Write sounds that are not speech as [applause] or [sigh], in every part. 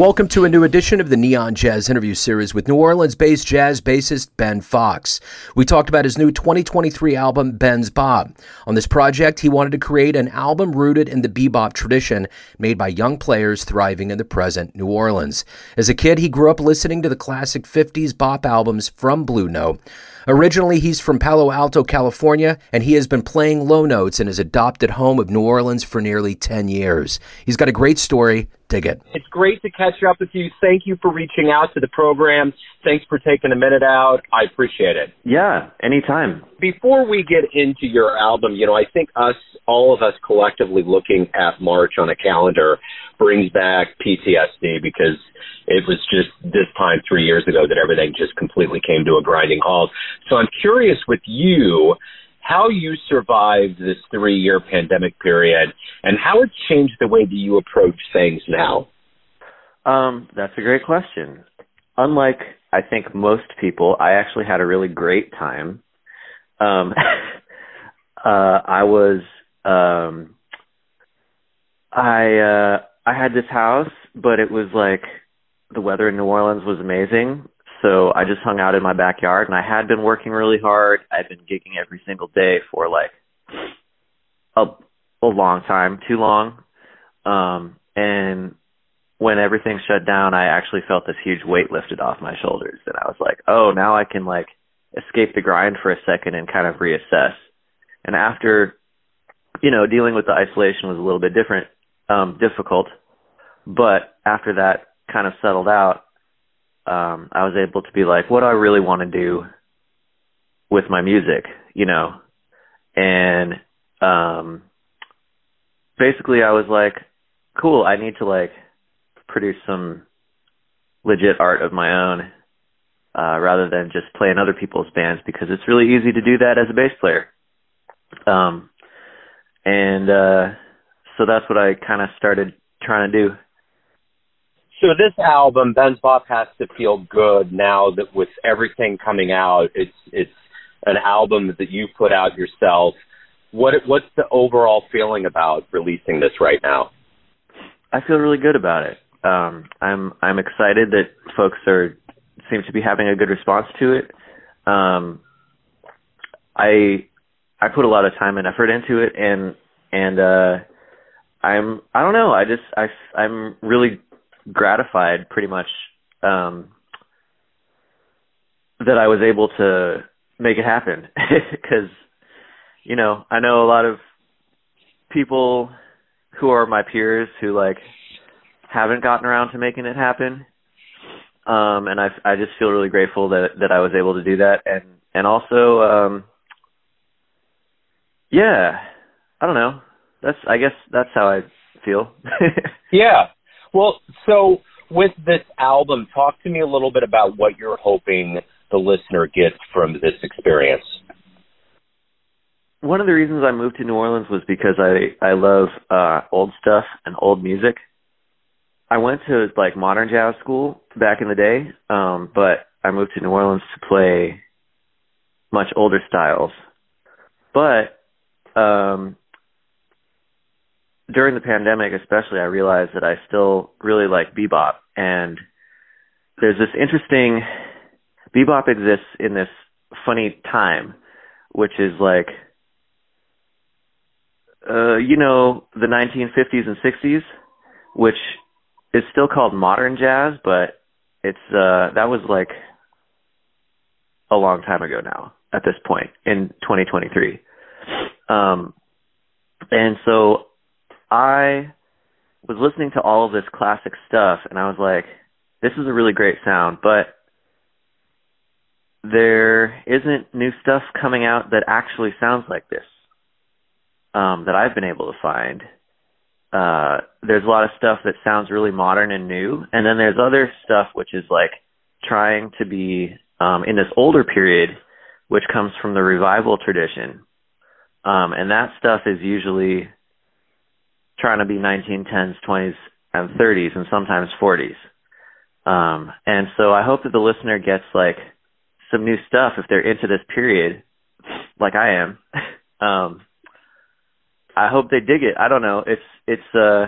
Welcome to a new edition of the Neon Jazz interview series with New Orleans based jazz bassist Ben Fox. We talked about his new 2023 album, Ben's Bop. On this project, he wanted to create an album rooted in the bebop tradition made by young players thriving in the present New Orleans. As a kid, he grew up listening to the classic 50s bop albums from Blue Note. Originally, he's from Palo Alto, California, and he has been playing low notes in his adopted home of New Orleans for nearly 10 years. He's got a great story. Dig it. It's great to catch up with you. Thank you for reaching out to the program. Thanks for taking a minute out. I appreciate it. Yeah, anytime. Before we get into your album, you know, I think us, all of us collectively looking at March on a calendar brings back PTSD because it was just this time three years ago that everything just completely came to a grinding halt. So I'm curious with you how you survived this three year pandemic period and how it changed the way that you approach things now. Um, that's a great question. Unlike I think most people, I actually had a really great time. Um, [laughs] uh, I was um, I uh, I had this house, but it was like the weather in New Orleans was amazing. So I just hung out in my backyard and I had been working really hard. I'd been gigging every single day for like a a long time, too long. Um and when everything shut down, I actually felt this huge weight lifted off my shoulders and I was like, "Oh, now I can like escape the grind for a second and kind of reassess." And after you know, dealing with the isolation was a little bit different um difficult, but after that kind of settled out, um, I was able to be like, what do I really want to do with my music, you know? And um, basically, I was like, cool, I need to like produce some legit art of my own uh, rather than just play in other people's bands because it's really easy to do that as a bass player. Um, and uh, so that's what I kind of started trying to do. So this album, Ben's Bop, has to feel good now that with everything coming out, it's it's an album that you put out yourself. What what's the overall feeling about releasing this right now? I feel really good about it. Um, I'm I'm excited that folks are seem to be having a good response to it. Um, I I put a lot of time and effort into it, and and uh, I'm I don't know. I just I I'm really gratified pretty much um that I was able to make it happen [laughs] because you know I know a lot of people who are my peers who like haven't gotten around to making it happen. Um and I I just feel really grateful that that I was able to do that. And and also um yeah I don't know. That's I guess that's how I feel. [laughs] Yeah. Well, so with this album, talk to me a little bit about what you're hoping the listener gets from this experience. One of the reasons I moved to New Orleans was because I I love uh old stuff and old music. I went to like modern jazz school back in the day, um, but I moved to New Orleans to play much older styles. But um during the pandemic, especially, I realized that I still really like bebop, and there's this interesting bebop exists in this funny time, which is like, uh, you know, the 1950s and 60s, which is still called modern jazz, but it's uh that was like a long time ago now at this point in 2023. Um, and so I was listening to all of this classic stuff and I was like, this is a really great sound, but there isn't new stuff coming out that actually sounds like this um, that I've been able to find. Uh, there's a lot of stuff that sounds really modern and new, and then there's other stuff which is like trying to be um, in this older period, which comes from the revival tradition, um, and that stuff is usually trying to be 1910s, 20s, and 30s, and sometimes 40s. Um, and so I hope that the listener gets like some new stuff if they're into this period, like I am. [laughs] um, I hope they dig it. I don't know. It's it's uh,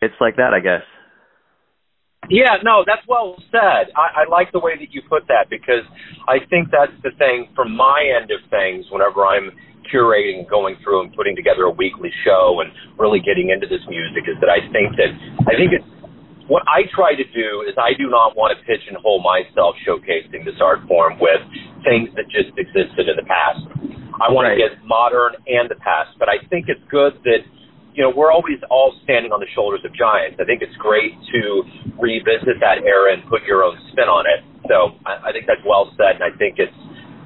it's like that, I guess. Yeah, no, that's well said. I, I like the way that you put that because I think that's the thing from my end of things whenever I'm curating, going through and putting together a weekly show and really getting into this music is that I think that I think it's what I try to do is I do not want to pigeonhole myself showcasing this art form with things that just existed in the past. I want right. to get modern and the past, but I think it's good that you know, we're always all standing on the shoulders of giants. I think it's great to revisit that era and put your own spin on it. So I, I think that's well said, and I think it's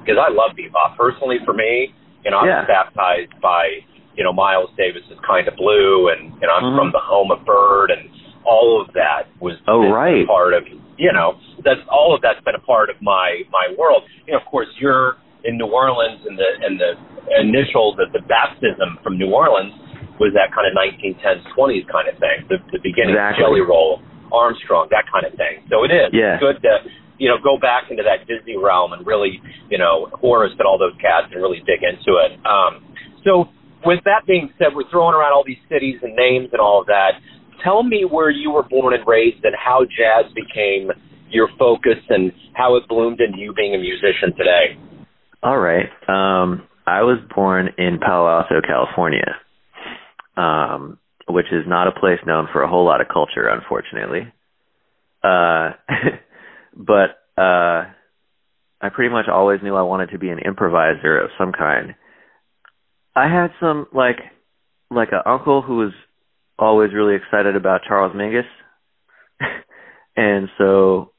because I love bebop personally. For me, you know, I yeah. was baptized by you know Miles Davis's Kind of Blue, and and I'm mm-hmm. from the home of Bird, and all of that was oh right part of you know that's all of that's been a part of my my world. You know, of course, you're in New Orleans, and the and the initial the, the baptism from New Orleans was that kind of 1910s, 20s kind of thing. The, the beginning exactly. Jelly Roll, Armstrong, that kind of thing. So it is yeah. good to you know go back into that Disney realm and really you know Horace and all those cats and really dig into it. Um, so with that being said, we're throwing around all these cities and names and all of that. Tell me where you were born and raised and how jazz became your focus and how it bloomed into you being a musician today. All right. Um, I was born in Palo Alto, California um, which is not a place known for a whole lot of culture, unfortunately. Uh, [laughs] but uh, I pretty much always knew I wanted to be an improviser of some kind. I had some like like an uncle who was always really excited about Charles Mingus, [laughs] and so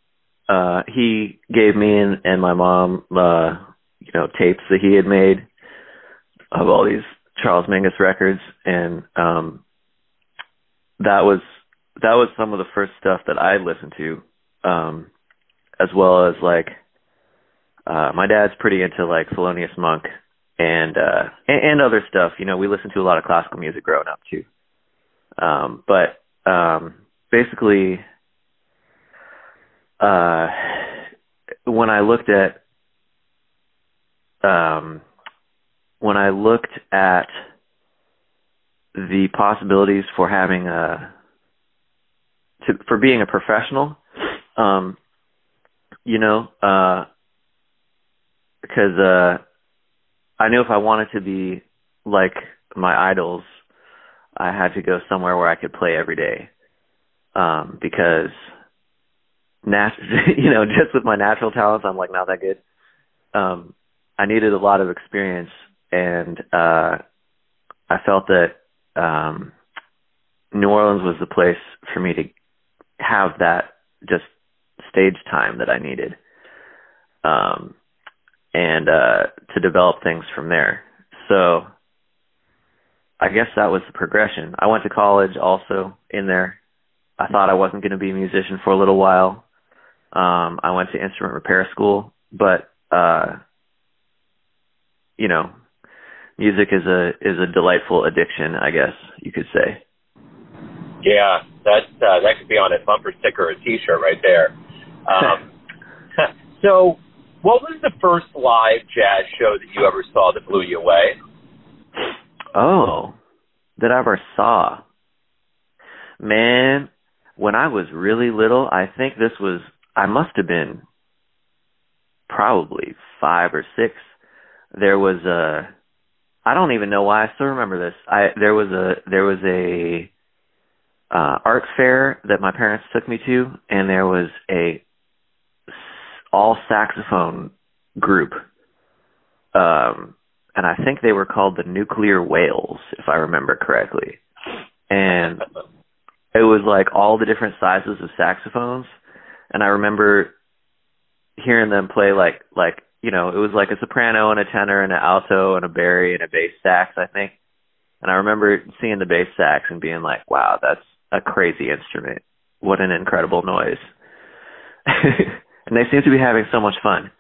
uh he gave me and, and my mom uh you know tapes that he had made of all these Charles Mingus records, and um, that was that was some of the first stuff that I listened to, um, as well as like uh, my dad's pretty into like Thelonious Monk and uh, and, and other stuff. You know, we listened to a lot of classical music growing up too. Um, but um, basically, uh, when I looked at um, when I looked at the possibilities for having a to for being a professional, um, you know, uh, because uh, I knew if I wanted to be like my idols, I had to go somewhere where I could play every day, um, because nat- [laughs] you know, just with my natural talents, I'm like not that good. Um, I needed a lot of experience and uh, I felt that um, New Orleans was the place for me to have that just stage time that I needed, um, and uh, to develop things from there. So I guess that was the progression. I went to college also in there. I thought I wasn't going to be a musician for a little while. Um, I went to instrument repair school, but uh, you know, music is a is a delightful addiction, I guess you could say. Yeah, that uh, that could be on a bumper sticker or a T-shirt right there. Um, [laughs] so, what was the first live jazz show that you ever saw that blew you away? Oh, that I ever saw. Man, when I was really little, I think this was I must have been probably five or six. There was a I don't even know why I still remember this. I there was a there was a uh art fair that my parents took me to and there was a all saxophone group um and I think they were called the Nuclear Whales if I remember correctly. And it was like all the different sizes of saxophones and I remember hearing them play like like you know, it was like a soprano and a tenor and an alto and a bari and a bass sax, I think. And I remember seeing the bass sax and being like, wow, that's a crazy instrument. What an incredible noise. [laughs] and they seem to be having so much fun.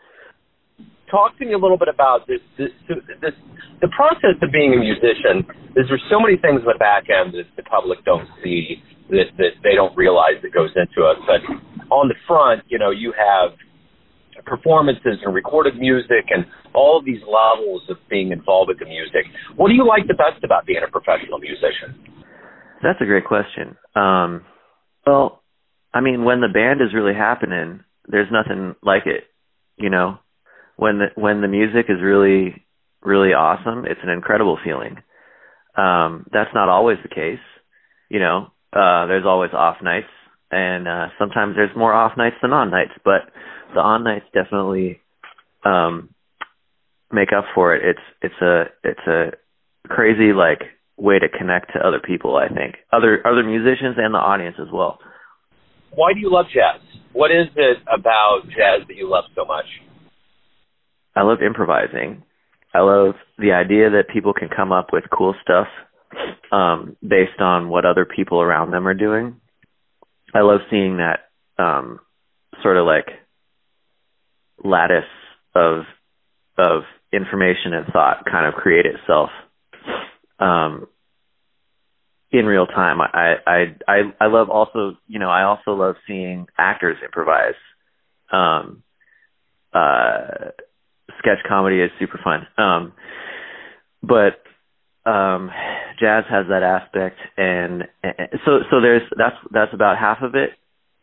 Talk to me a little bit about this, this, this, the process of being a musician. Is there so many things in the back end that the public don't see, that, that they don't realize that goes into it. But on the front, you know, you have performances and recorded music and all these levels of being involved with the music. What do you like the best about being a professional musician? That's a great question. Um, well, I mean, when the band is really happening, there's nothing like it. You know, when the when the music is really really awesome, it's an incredible feeling. Um, that's not always the case. You know, uh, there's always off nights, and uh, sometimes there's more off nights than on nights. But the on nights definitely um, make up for it. It's it's a it's a crazy like way to connect to other people. I think other other musicians and the audience as well. Why do you love jazz? What is it about jazz that you love so much? I love improvising. I love the idea that people can come up with cool stuff um, based on what other people around them are doing. I love seeing that um, sort of like lattice of of information and thought kind of create itself um, in real time. I, I I I love also you know I also love seeing actors improvise. Um, uh, sketch comedy is super fun. Um, but um, jazz has that aspect, and, and so so there's that's that's about half of it,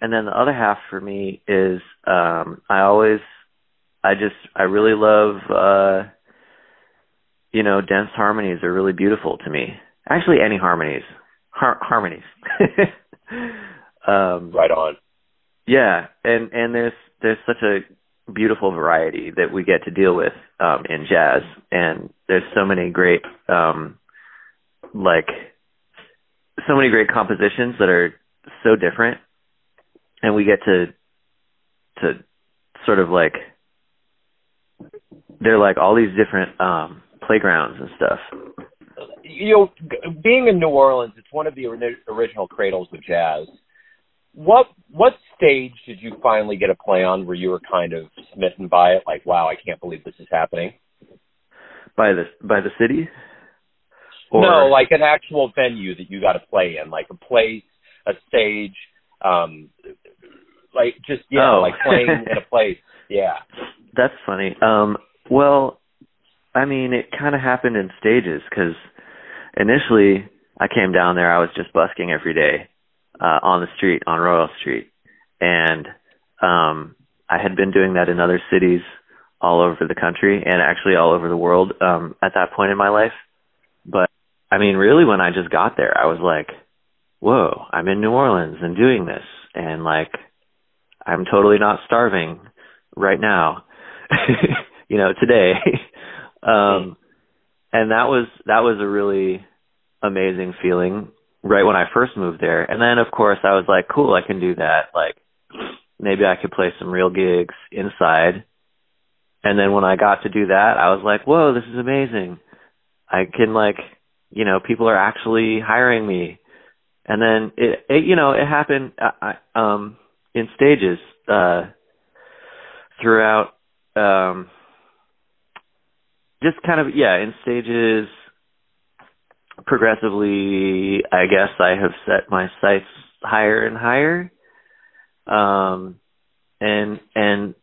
and then the other half for me is um, I always I just I really love uh, you know dense harmonies are really beautiful to me. Actually, any harmonies, Har- harmonies. [laughs] um, right on. Yeah, and and there's there's such a beautiful variety that we get to deal with um, in jazz, and there's so many great, um, like, so many great compositions that are so different, and we get to to sort of like they're like all these different um playgrounds and stuff. You know, being in New Orleans, it's one of the original cradles of jazz what what stage did you finally get a play on where you were kind of smitten by it? Like, wow, I can't believe this is happening. By the by the city? Or... No, like an actual venue that you got to play in, like a place, a stage, um, like just yeah, oh. like playing in a place. [laughs] Yeah, that's funny. Um, well, I mean, it kind of happened in stages because initially I came down there, I was just busking every day uh, on the street on Royal Street, and um, I had been doing that in other cities all over the country and actually all over the world um, at that point in my life. But I mean, really, when I just got there, I was like, "Whoa, I'm in New Orleans and doing this, and like, I'm totally not starving right now, [laughs] you know, today." [laughs] um, and that was that was a really amazing feeling right when I first moved there. And then of course I was like, cool, I can do that. Like maybe I could play some real gigs inside. And then when I got to do that, I was like, whoa, this is amazing. I can like, you know, people are actually hiring me. And then it, it you know, it happened uh, um in stages uh throughout um just kind of yeah, in stages progressively, I guess I have set my sights higher and higher. Um, and and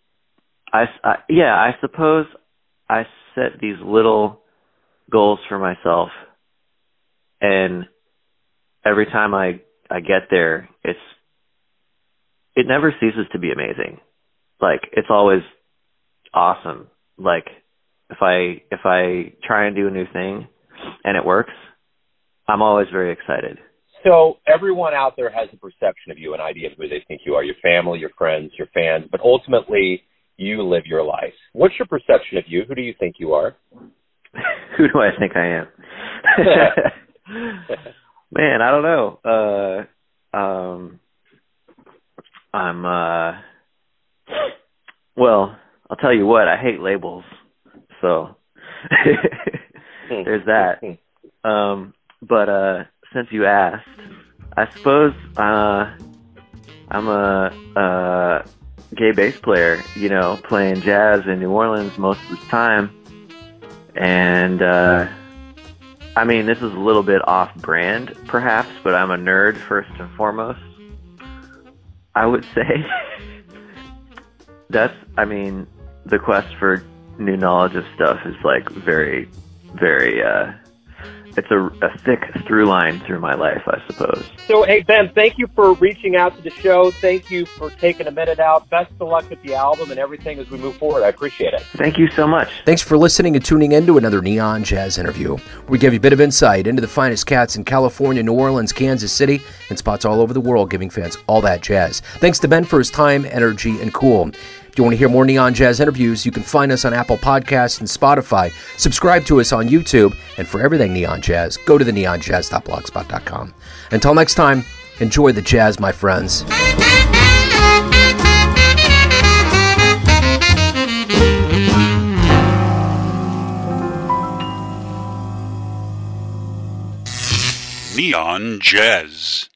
I, I yeah, I suppose I set these little goals for myself, and every time I I get there, it's it never ceases to be amazing. Like it's always awesome. Like if I if I try and do a new thing and it works, I'm always very excited. So everyone out there has a perception of you, an idea of who they think you are, your family, your friends, your fans, but ultimately you live your life. What's your perception of you? Who do you think you are? [laughs] who do I think I am? [laughs] Man, I don't know. Uh um I'm uh well, I'll tell you what, I hate labels. So [laughs] there's that. Um but uh, since you asked, I suppose uh, I'm a, a gay bass player. You know, playing jazz in New Orleans most of the time, and uh, I mean, this is a little bit off-brand, perhaps, but I'm a nerd first and foremost. I would [laughs] say that's. I mean, the quest for new knowledge of stuff is like very, very uh, it's a, a thick through line through my life, I suppose. So, hey, Ben, thank you for reaching out to the show. Thank you for taking a minute out. Best of luck with the album and everything as we move forward. I appreciate it. Thank you so much. Thanks for listening and tuning in to another Neon Jazz interview. We give you a bit of insight into the finest cats in California, New Orleans, Kansas City, and spots all over the world, giving fans all that jazz. Thanks to Ben for his time, energy, and cool. If you want to hear more Neon Jazz interviews, you can find us on Apple Podcasts and Spotify. Subscribe to us on YouTube. And for everything Neon Jazz, go to the neonjazz.blogspot.com. Until next time, enjoy the jazz, my friends. Neon Jazz.